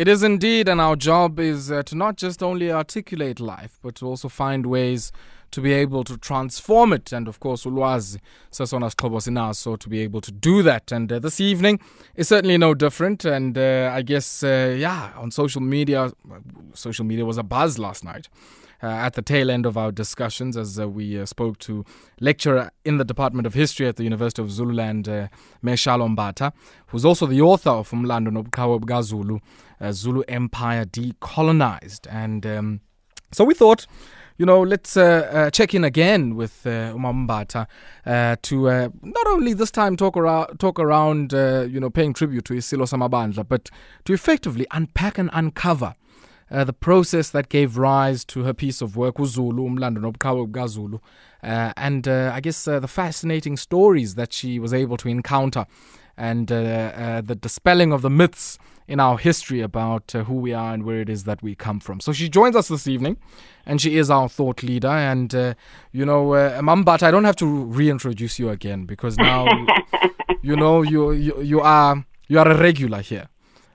It is indeed, and our job is uh, to not just only articulate life, but to also find ways to be able to transform it. And of course, ulwazi sasona sixhobo so to be able to do that. And uh, this evening is certainly no different. And uh, I guess, uh, yeah, on social media, social media was a buzz last night. Uh, at the tail end of our discussions as uh, we uh, spoke to lecturer in the Department of History at the University of Zululand, uh, who's also the author of Umlando Nobuqhawe Bukazulu, uh, Zulu Empire Decolonized. And um, so we thought, you know, let's uh, uh, check in again with uh, uh, to not only this time talk around, talk around you know, paying tribute to Isilo Samabandla, but to effectively unpack and uncover uh, the process that gave rise to her piece of work, Uzulu, Umlando Nobuqhawe Bukazulu, uh, and uh, I guess uh, the fascinating stories that she was able to encounter and uh, uh, the dispelling of the myths in our history about uh, who we are and where it is that we come from. So she joins us this evening, and she is our thought leader. And uh, you know, uh, MaMbatha, I don't have to reintroduce you again because now, you know, you, you you are you are a regular here.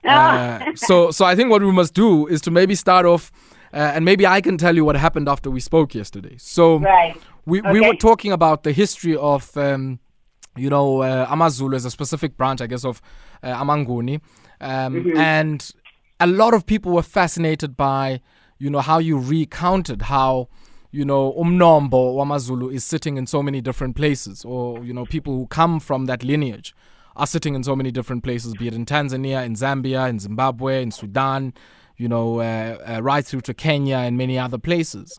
Uh, so so I think what we must do is to maybe start off. Uh, and maybe I can tell you what happened after we spoke yesterday. So Right. we, we were talking about the history of um, you know uh, amazulu as a specific branch i guess of uh, amanguni um, and a lot of people were fascinated by you know how you recounted how you know umnombo wamazulu is sitting in so many different places or you know people who come from that lineage are sitting in so many different places be it in tanzania in zambia in zimbabwe in sudan you know uh, uh, right through to kenya and many other places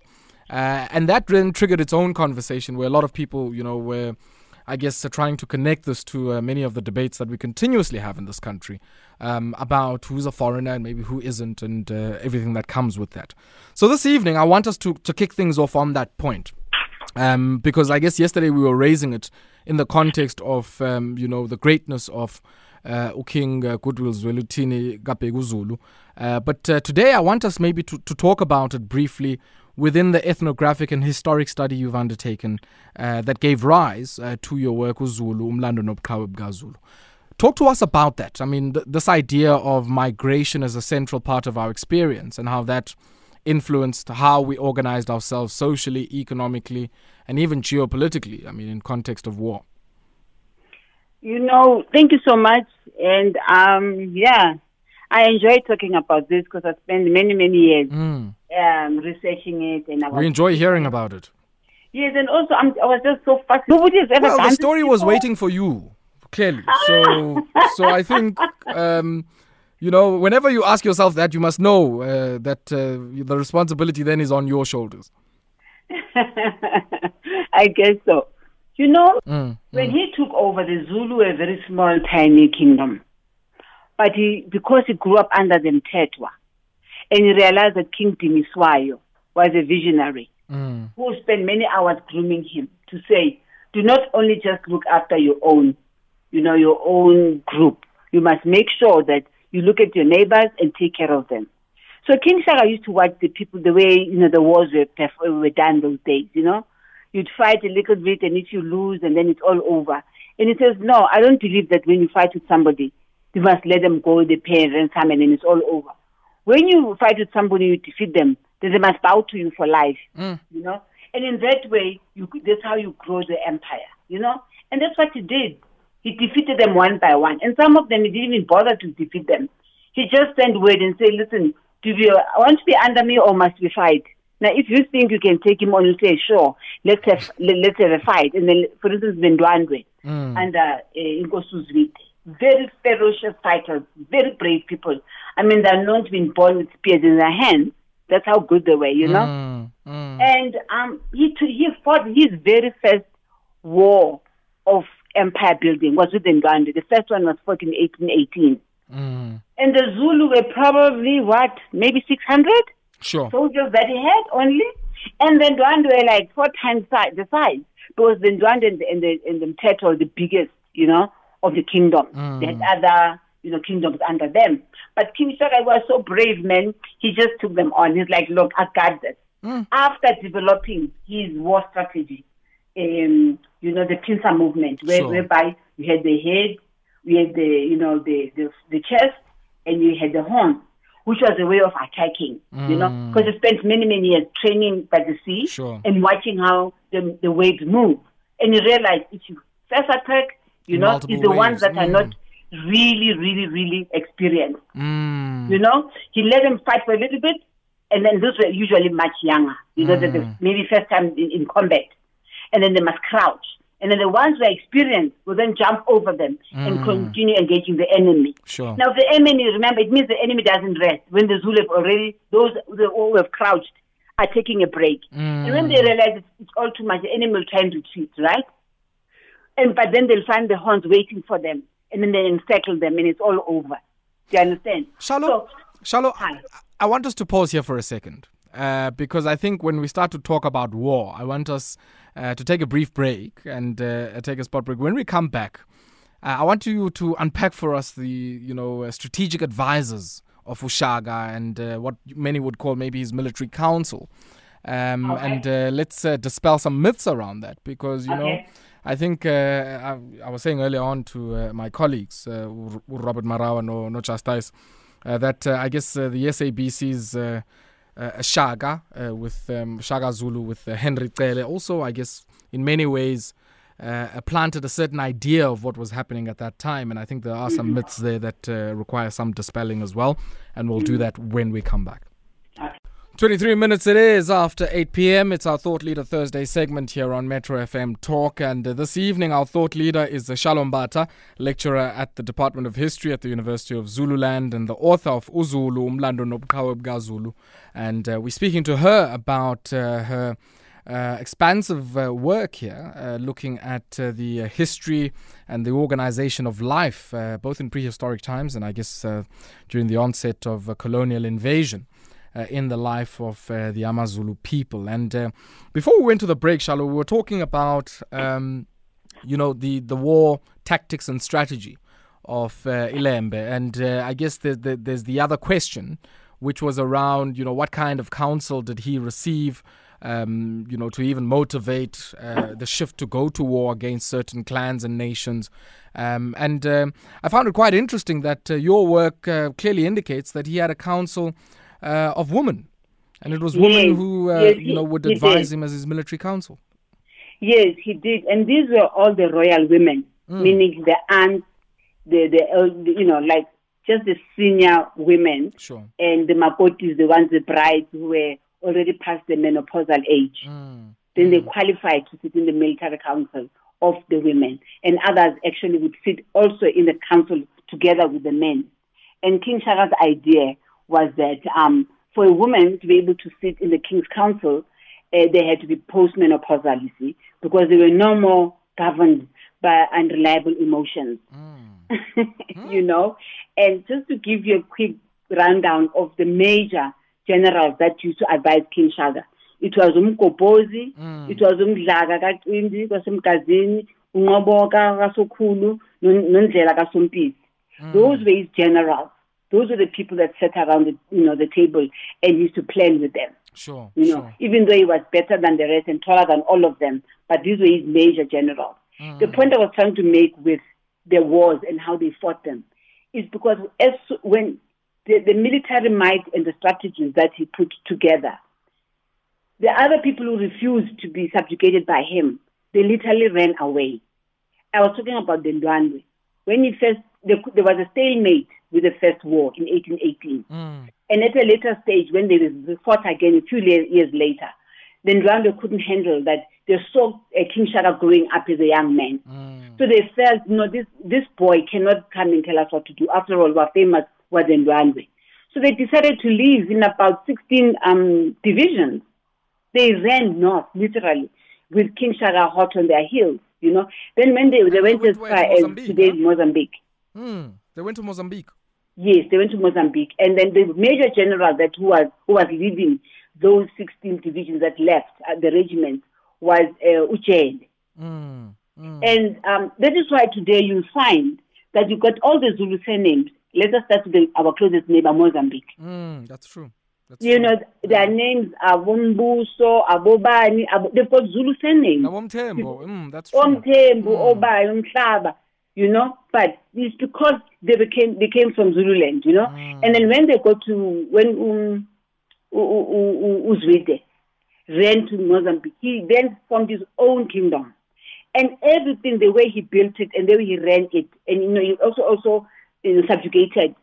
uh, and that then triggered its own conversation where a lot of people, you know, were, I guess, uh, trying to connect this to uh, many of the debates that we continuously have in this country um, about who's a foreigner and maybe who isn't and uh, everything that comes with that. So this evening, I want us to, to kick things off on that point. Um, because I guess yesterday we were raising it in the context of, um, you know, the greatness of uh, King uh, Goodwill Zwelithini ka Bhekuzulu. Uh, but uh, today I want us maybe to, to talk about it briefly within the ethnographic and historic study you've undertaken uh, that gave rise uh, to your work uZulu, Umlando Nobuqhawe Bukazulu. Talk to us about that. I mean, th- this idea of migration as a central part of our experience and how that influenced how we organized ourselves socially, economically, and even geopolitically. I mean, in context of war. You know, thank you so much. And um, yeah, I enjoy talking about this because I spent many, many years Mm. um, researching it. And I We enjoy hearing about it. yes, and also I'm, I was just so fascinated. Nobody has ever Well, the story was waiting for you, clearly. So, so I think, um, you know, whenever you ask yourself that, you must know uh, that uh, the responsibility then is on your shoulders. I guess so. You know, Mm, when he took over, the Zulu were a very small, tiny kingdom. But he, because he grew up under the Mthethwa, and he realized that King Dingiswayo was a visionary mm, who spent many hours grooming him to say, do not only just look after your own, you know, your own group. You must make sure that you look at your neighbors and take care of them. So King Shaka used to watch the people the way, you know, the wars were, perf- were done those days, you know. You'd fight a little bit and if you lose and then it's all over. And he says, no, I don't believe that when you fight with somebody, you must let them go, they pay a ransom and then it's all over. When you fight with somebody, you defeat them, then they must bow to you for life mm, you know. And in that way, you that's how you grow the empire, you know. And that's what he did. He defeated them one by one, and some of them he didn't even bother to defeat them. He just sent word and say, "Listen, do you want to be under me or must we fight?" Now, if you think you can take him on, you say, "Sure, let's have let, let's have a fight." And then, for instance, Vendwandwe mm. and uh, Zwide. very ferocious fighters, very brave people. I mean, they're known to be born with spears in their hands. That's how good they were, you know. Mm, mm, And um, he he fought his very first war of empire building was with Ndwandwe. The first one was fought in 1818. mm. And the Zulu were probably what, maybe 600 Sure. soldiers that he had only. And then Ndwandwe were like four times the size because the Ndwandwe and the, and the, and the Mthethwa were the biggest, you know, of the kingdom. Mm. They had other, you know, kingdoms under them. But King Shaka was so brave, man. He just took them on. He's like, look, I got this. Mm. After developing his war strategy, um, you know, the pincer movement, where, Sure. whereby you had the head, you had the, you know, the, the, the chest, and you had the horn. Which was a way of attacking, you know, Mm. because he spent many, many years training by the sea Sure. and watching how the, the waves move. And he realized if you first attack, you know, Multiple it's the waves. ones that are Mm. not really, really, really experienced. Mm. You know, he let them fight for a little bit, and then those were usually much younger. You know, that the maybe first time in, in combat, and then they must crouch. And then the ones who are experienced will then jump over them and continue engaging the enemy. Sure. Now, if the enemy, remember, it means the enemy doesn't rest. When the Zulu have already, those who have crouched are taking a break. And when they realize it's, it's all too much, the enemy will try and retreat, right? And but then they'll find the horns waiting for them, and then they encircle them, and it's all over. Do you understand? Shalo. So, Shalo, Hi. I want us to pause here for a second uh, because I think when we start to talk about war, I want us uh, to take a brief break and uh, take a spot break. When we come back, uh, I want you to unpack for us the you know uh, strategic advisors of uShaka and uh, what many would call maybe his military council. Um, Okay. And uh, let's uh, dispel some myths around that because you know I think uh, I, I was saying earlier on to uh, my colleagues, uh, Robert Marawa, no, no Chastais, uh, that uh, I guess uh, the SABC's uh, Shaka uh, with um, Shaka Zulu with uh, Henry Cele also, I guess, in many ways. Uh, planted a certain idea of what was happening at that time, and I think there are some myths there that uh, require some dispelling as well, and we'll do that when we come back. 23 minutes it is after 8 p.m. It's our Thought Leader Thursday segment here on Metro FM Talk. And uh, this evening, our Thought Leader is Shalo Mbatha, lecturer at the Department of History at the University of Zululand and the author of Uzulu, Umlando Nobuqhawe Bukazulu. And uh, we're speaking to her about uh, her uh, expansive uh, work here, uh, looking at uh, the uh, history and the organization of life, uh, both in prehistoric times and I guess during the onset of colonial invasion in the life of uh, the Amazulu people. And uh, before we went to the break, Shalo, we were talking about, um, you know, the, the war tactics and strategy of uh, Ilembe. And uh, I guess the, the, there's the other question, which was around, you know, what kind of counsel did he receive? Um, you know, to even motivate uh, the shift to go to war against certain clans and nations. Um, and um, I found it quite interesting that uh, your work uh, clearly indicates that he had a council uh, of women, and it was women Yes, who uh, yes, you know would advise did. him as his military counsel. Yes, he did, and these were all the royal women, meaning the aunts, the the el- you know like just the senior women, Sure. and the makotis, the ones the brides who were already past the menopausal age. Mm. Then they qualified to sit in the military council of the women, and others actually would sit also in the council together with the men. And King Shaka's idea was that um, for a woman to be able to sit in the king's council, uh, they had to be postmenopausal, you see, because they were no more governed by unreliable emotions. you know, and just to give you a quick rundown of the major generals that used to advise King Shaka. It was umgobhozi, it was umdlaka kacimbi kwasemgazini, unqoboka kasokhulu, non- nondlela kasompisi. Those were his generals. Those were the people that sat around the, you know, the table and used to plan with them. Sure. You know, sure. even though he was better than the rest and taller than all of them, but these were his major generals. The mm. point I was trying to make with the wars and how they fought them is because as when the, the military might and the strategies that he put together, the other people who refused to be subjugated by him, they literally ran away. I was talking about the Ndwandwe. When he first, there, there was a stalemate with the first war in 1818. Mm. And at a later stage, when they was- fought again a few years later, then Rwanda couldn't handle that. They saw uh, King Shaka growing up as a young man. Mm. So they felt, no, this, this boy cannot come and tell us what to do. After all, we're famous was in Rwanda. So they decided to leave in about 16 um, divisions. They ran north, literally, with King Shaka hot on their heels, you know. Then when they, they went as far To as today's? Mozambique. Mm. They went to Mozambique. Yes, they went to Mozambique, and then the major general that who was who was leading those 16 divisions that left uh, the regiment was uh, Uchene. Mm. Mm. And um, that is why today you'll find that you got all the Zulu surnames. Let us start with the, our closest neighbor, Mozambique. Mm. That's true. That's You true. know, their names are Wombuso, Abobani, Abo, they've got Zulu surnames. Mm, that's true. Umhlaba. You know. But it's because they became they came from Zululand, you know. Mm. And then when they go to when um, Uzwide ran to Mozambique, he then formed his own kingdom, and everything the way he built it and the way he ran it, and you know he also also you know, subjugated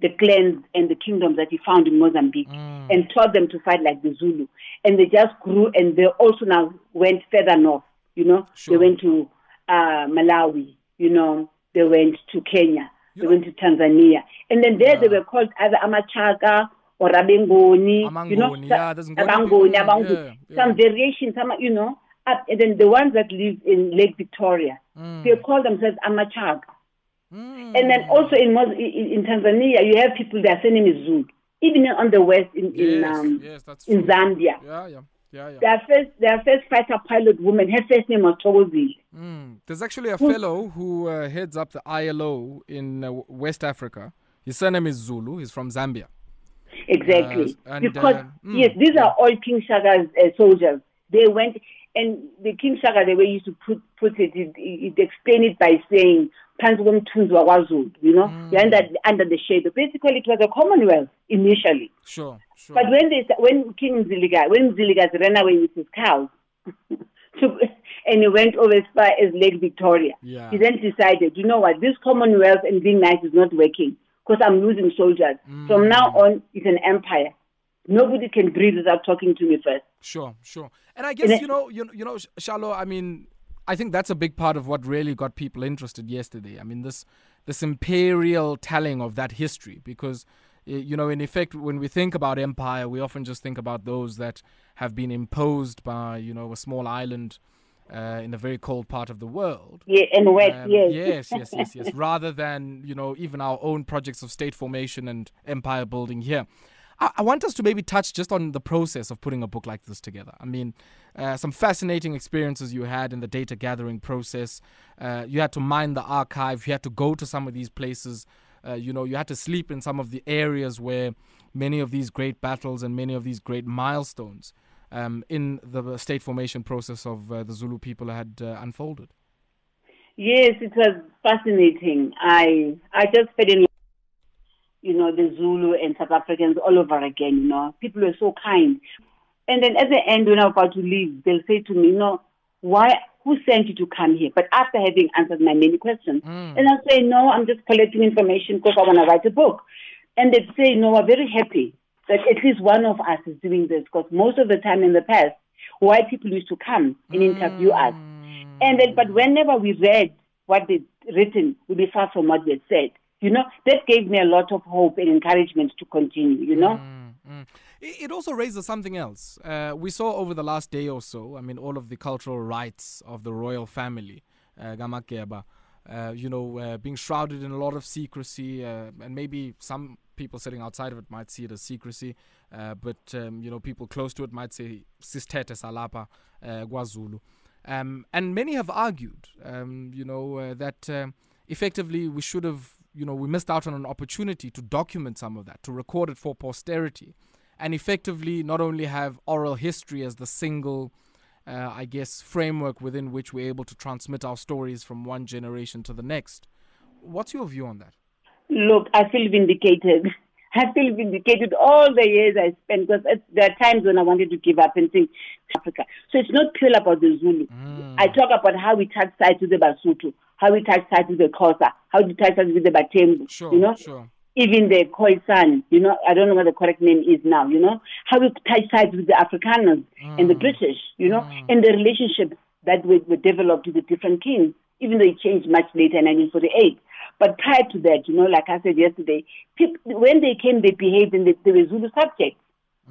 the clans and the kingdoms that he found in Mozambique Mm. and taught them to fight like the Zulu. And they just grew and they also now went further north, you know. Sure. They went to uh, Malawi, you know, they went to Kenya, You they know- went to Tanzania. And then there they were called either Amachaka or Rabengoni, you know, yeah, Abangoni, yeah, some yeah. variations, some, you know. Up, and then the ones that live in Lake Victoria, Mm. they call themselves Amachaka. Mm. And then also in, in in Tanzania, you have people their surname is Zulu. Even on the west in in, um, yes, in. Zambia, Yeah, yeah, yeah, yeah. their first their first fighter pilot woman, her first name was Thokozile. Mm. There's actually a fellow who uh, heads up the ILO in uh, West Africa. His surname is Zulu. He's from Zambia. Exactly. Uh, and, because mm, yes, these yeah. are all King Shaka's uh, soldiers. They went and the King Shaka, the way he used to put put it, it, it explained it by saying Panzwam Tunzwa Wazulu, you know, Mm. They're under under the shade. Basically, it was a Commonwealth initially. Sure, sure. But when they when King Ziliga when Ziliga ran away with his cows, to, and he went over as far as Lake Victoria, Yeah. he then decided, you know what, this Commonwealth and being nice is not working because I'm losing soldiers. From now on, it's an empire. Nobody can breathe without talking to me first. Sure, sure. And I guess it- you know, you know, you know, Sh- Shalo. I mean, I think that's a big part of what really got people interested yesterday. I mean, this this imperial telling of that history, because you know, in effect, when we think about empire, we often just think about those that have been imposed by you know a small island uh, in a very cold part of the world. Yeah, and wet, Um, yes. yes, yes, yes, yes. Rather than you know even our own projects of state formation and empire building here. I, want us to maybe touch just on the process of putting a book like this together. I mean, uh, some fascinating experiences you had in the data gathering process. Uh, you had to mine the archive. You had to go to some of these places. Uh, you know, you had to sleep in some of the areas where many of these great battles and many of these great milestones um, in the state formation process of uh, the Zulu people had uh, unfolded. Yes, it was fascinating. I I just fell in you know, the Zulu and South Africans all over again, you know. People were so kind. And then at the end, when I'm about to leave, they'll say to me, you know, why, who sent you to come here? But after having answered my many questions. Mm. And I'll say, no, I'm just collecting information because I want to write a book. And they'd say, no, we're very happy that at least one of us is doing this because most of the time in the past, white people used to come and interview us. And then, but whenever we read what they'd written, we'd be far from what they'd said. You know, that gave me a lot of hope and encouragement to continue, you know? Mm, mm. It also raises something else. Uh, we saw over the last day or so, I mean, all of the cultural rights of the royal family, uh, uh, you know, uh, being shrouded in a lot of secrecy, uh, and maybe some people sitting outside of it might see it as secrecy, uh, but, um, you know, people close to it might say, Sistete Salapa, guazulu. Um, and many have argued, um, you know, uh, that effectively we should have, you know, we missed out on an opportunity to document some of that, to record it for posterity, and effectively not only have oral history as the single, uh, I guess, framework within which we're able to transmit our stories from one generation to the next. What's your view on that? Look, I feel vindicated. I feel vindicated all the years I spent because there are times when I wanted to give up and think Africa. So it's not purely about the Zulu. Mm. I talk about how we touch sides with the Basotho, how we touch sides with the Xhosa, how we touch sides with the Batembu. Sure, you know, sure. even the Khoisan, you know, I don't know what the correct name is now, you know, how we touch sides with the Afrikaners and the mm. British, you know, mm. and the relationships that were developed with the different kings, even though it changed much later in 1948. But prior to that, you know, like I said yesterday, people, when they came, they behaved and they, they were Zulu subjects.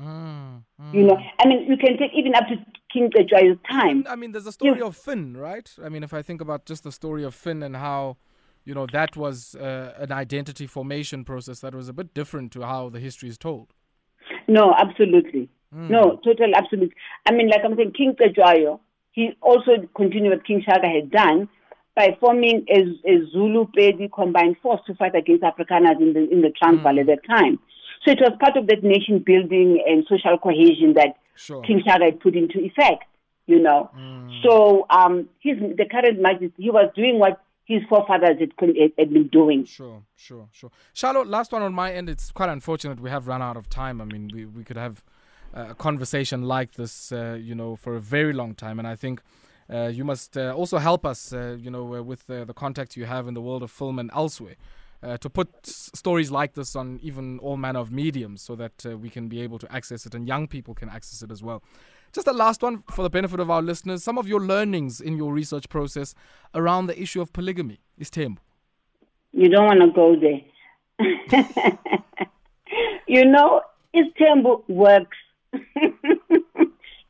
Mm, mm. You know, I mean, you can take even up to King Cetshwayo's time. I mean, there's a story of Fynn, right? I mean, if I think about just the story of Fynn and how, you know, that was uh, an identity formation process that was a bit different to how the history is told. No, absolutely. No, total, absolutely. I mean, like I'm saying, King Cetshwayo, he also continued what King Shaka had done by forming a, a Zulu Pedi combined force to fight against Afrikaners in the in the Transvaal at that time. So it was part of that nation building and social cohesion that Sure. King Shaka had put into effect. You know, so um, he's the current majesty. He was doing what his forefathers had, had been doing. Sure, sure, sure. Charlotte, last one on my end. It's quite unfortunate we have run out of time. I mean, we, we could have a conversation like this, uh, you know, for a very long time. And I think you must uh, also help us, uh, you know, uh, with the contacts you have in the world of film and elsewhere. to put s- stories like this on even all manner of mediums so that we can be able to access it and young people can access it as well. Just a last one for the benefit of our listeners. Some of your learnings in your research process around the issue of polygamy is Tembu. You don't want to go there. you know, Istembu works.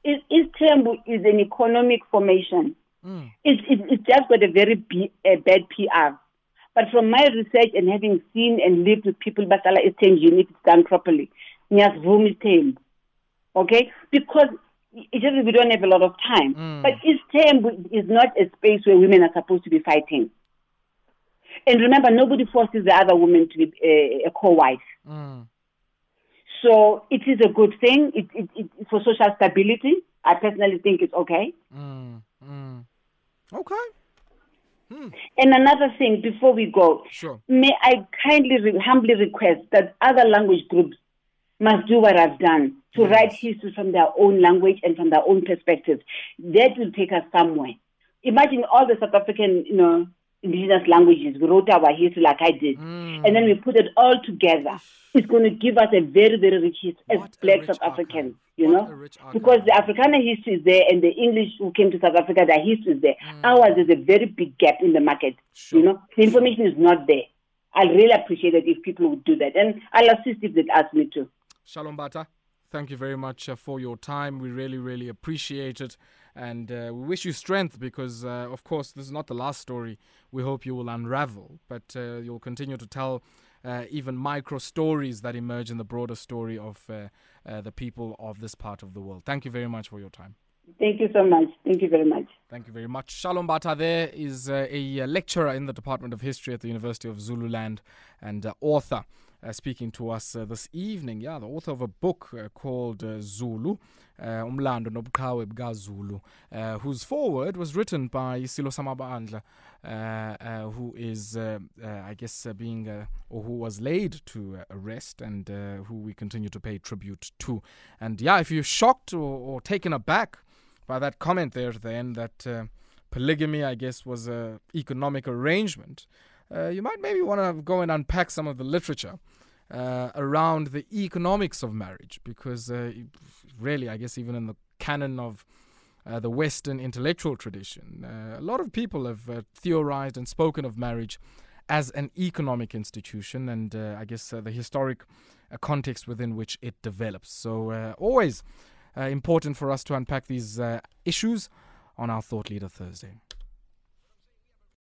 Istembu is an economic formation. Mm. It's, it, it's just got a very b- a bad PR. But from my research and having seen and lived with people, Basala Istembu, if it's done properly, Nyas Room Istembu. Okay? Because it's just we don't have a lot of time. Mm. But Istembu is not a space where women are supposed to be fighting. And remember, nobody forces the other woman to be a, a co-wife. Mm. So it is a good thing. It, it, it, for social stability. I personally think it's okay. Mm. Mm. Okay. Hmm. And another thing, before we go, sure. may I kindly, re- humbly request that other language groups must do what I've done to yes. write history from their own language and from their own perspective. That will take us somewhere. Imagine all the South African, you know, indigenous languages. We wrote our history like I did. Mm. And then we put it all together. It's going to give us a very, very rich history as black South Africans, you what know? Because the Afrikaner history is there and the English who came to South Africa, their history is there. Mm. Ours is a very big gap in the market, sure. you know? The information is not there. I'll really appreciate it if people would do that. And I'll assist if they ask me to. Shalo Mbatha. Thank you very much uh, for your time. We really, really appreciate it. And uh, we wish you strength because, uh, of course, this is not the last story we hope you will unravel, but uh, you'll continue to tell uh, even micro stories that emerge in the broader story of uh, the people of this part of the world. Thank you very much for your time. Thank you so much. Thank you very much. Thank you very much. Shalo Mbatha there is uh, a lecturer in the Department of History at the University of Zululand and uh, author uh, speaking to us uh, this evening. Yeah, the author of a book uh, called uh, Zulu, uh, Umlando Nobuqhawe Zulu, uh, whose foreword was written by Silo Samabandla, who is, I guess, being, or who was laid to arrest and who we continue to pay tribute to. And yeah, if you're shocked or, or taken aback by that comment there at the end that polygamy, I guess, was an economic arrangement, uh, you might maybe want to go and unpack some of the literature uh, around the economics of marriage, because uh, really, I guess, even in the canon of uh, the Western intellectual tradition, uh, a lot of people have uh, theorized and spoken of marriage as an economic institution, and I guess the historic context within which it develops. So, always important for us to unpack these issues on our Thought Leader Thursday.